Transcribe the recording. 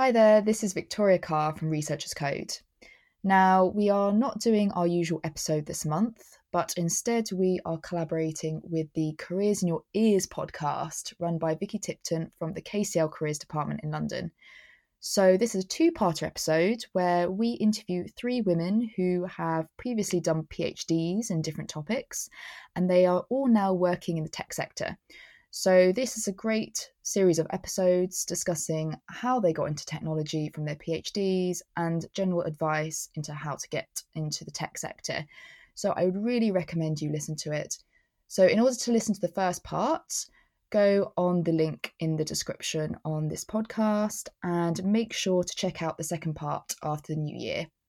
Hi there, this is Victoria Carr from Researchers Code. Now, we are not doing our usual episode this month, but instead we are collaborating with the Careers in Your Ears podcast run by Vicky Tipton from the KCL Careers Department in London. So, this is a two parter episode where we interview three women who have previously done PhDs in different topics, and they are all now working in the tech sector. So, this is a great series of episodes discussing how they got into technology from their PhDs and general advice into how to get into the tech sector. So, I would really recommend you listen to it. So, in order to listen to the first part, go on the link in the description on this podcast and make sure to check out the second part after the new year.